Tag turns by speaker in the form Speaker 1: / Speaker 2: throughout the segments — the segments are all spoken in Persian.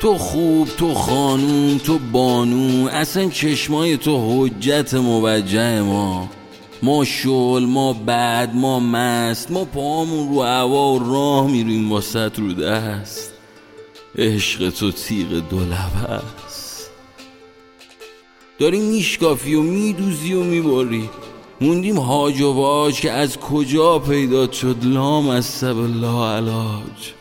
Speaker 1: تو خوب تو خانوم تو بانو اصلا چشمای تو حجت موجه ما. ما شل ما بد ما مست ما پامون رو هوا و راه میریم واسط رو دست. عشق تو تیغ دو است. داری میشکافی و میدوزی و میباری موندیم حاج و واج که از کجا پیدا شد لام از سب الله علاج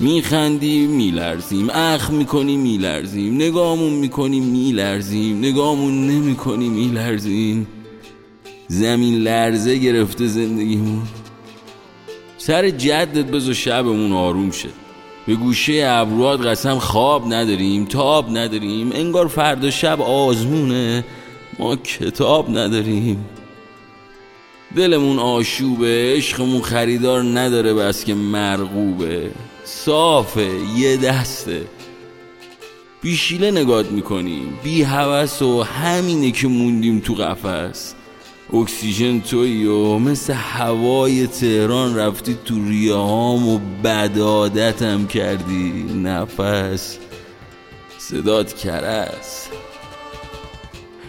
Speaker 1: میخندیم میلرزیم. اخ می‌کنیم میلرزیم. نگامون می‌کنیم میلرزیم. نگامون نمی‌کنیم میلرزیم. زمین لرزه گرفته زندگیمون. سر جدت بزو شبمون آروم شد به گوشه ابروات قسم خواب نداریم تاب نداریم. انگار فردا شب آزمونه ما کتاب نداریم. دلمون آشوبه عشقمون خریدار نداره بس که مرغوبه. صافه یه دسته بیشیله نگات می‌کنیم بی حوث و همینه که موندیم تو قفس. اکسیژن توی و مثل هوای تهران رفتی تو ریهام و بدادتم کردی. نفس. صدات کرس.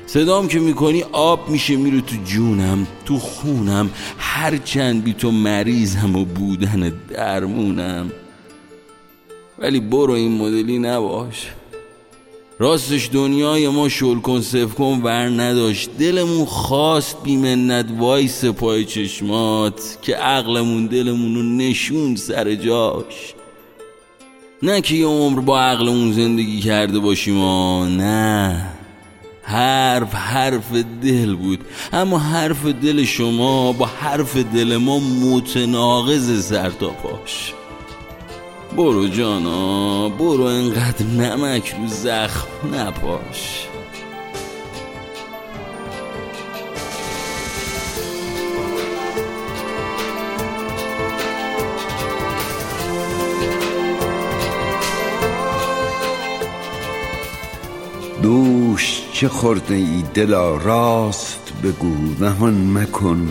Speaker 1: صدام که می‌کنی آب میشه میره تو جونم تو خونم. هرچند بی تو مریضم و بودن درمونم. ولی برو این مدلی نباش. راستش دنیای ما شل کن صف کن ور نداشت. دلمون خواست بیمنت وایس پای چشمات که عقلمون دلمون نشون سر جاش. نه که یه عمر با عقلمون زندگی کرده باشیم آه نه. حرف حرف دل بود. اما حرف دل شما با حرف دل ما متناقض سر تا پاش. برو جانا برو انقدر نمک رو زخم نپاش.
Speaker 2: دوش چه خورده ای دلا؟ راست بگو نهان مکن.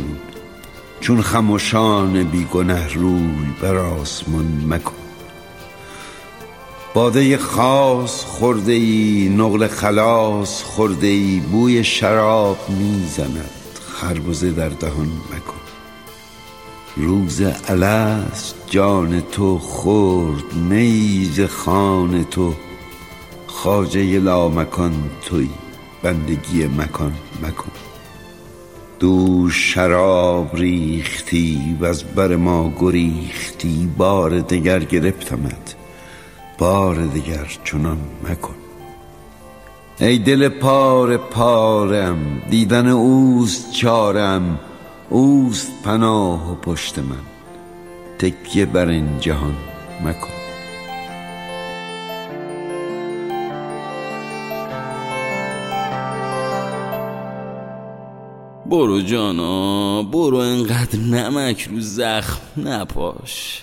Speaker 2: چون خموشان بیگنه روی بر آسمان مکن. باده خاص خورده ای نقل خلاص خورده ای بوی شراب می‌زند. خربزه در دهان مکن. روز الست جان تو خورد میز خان تو خاجه لامکان توی بندگی مکان مکن. دو شراب ریختی و از بر ما گریختی بار دگر گرفتمت. بار دیگر چنان مکن. ای دل پار پارم دیدن اوست چارم اوست پناه و پشت من. تکیه بر این جهان مکن.
Speaker 1: برو جانا برو انقدر نمک رو زخم نپاش.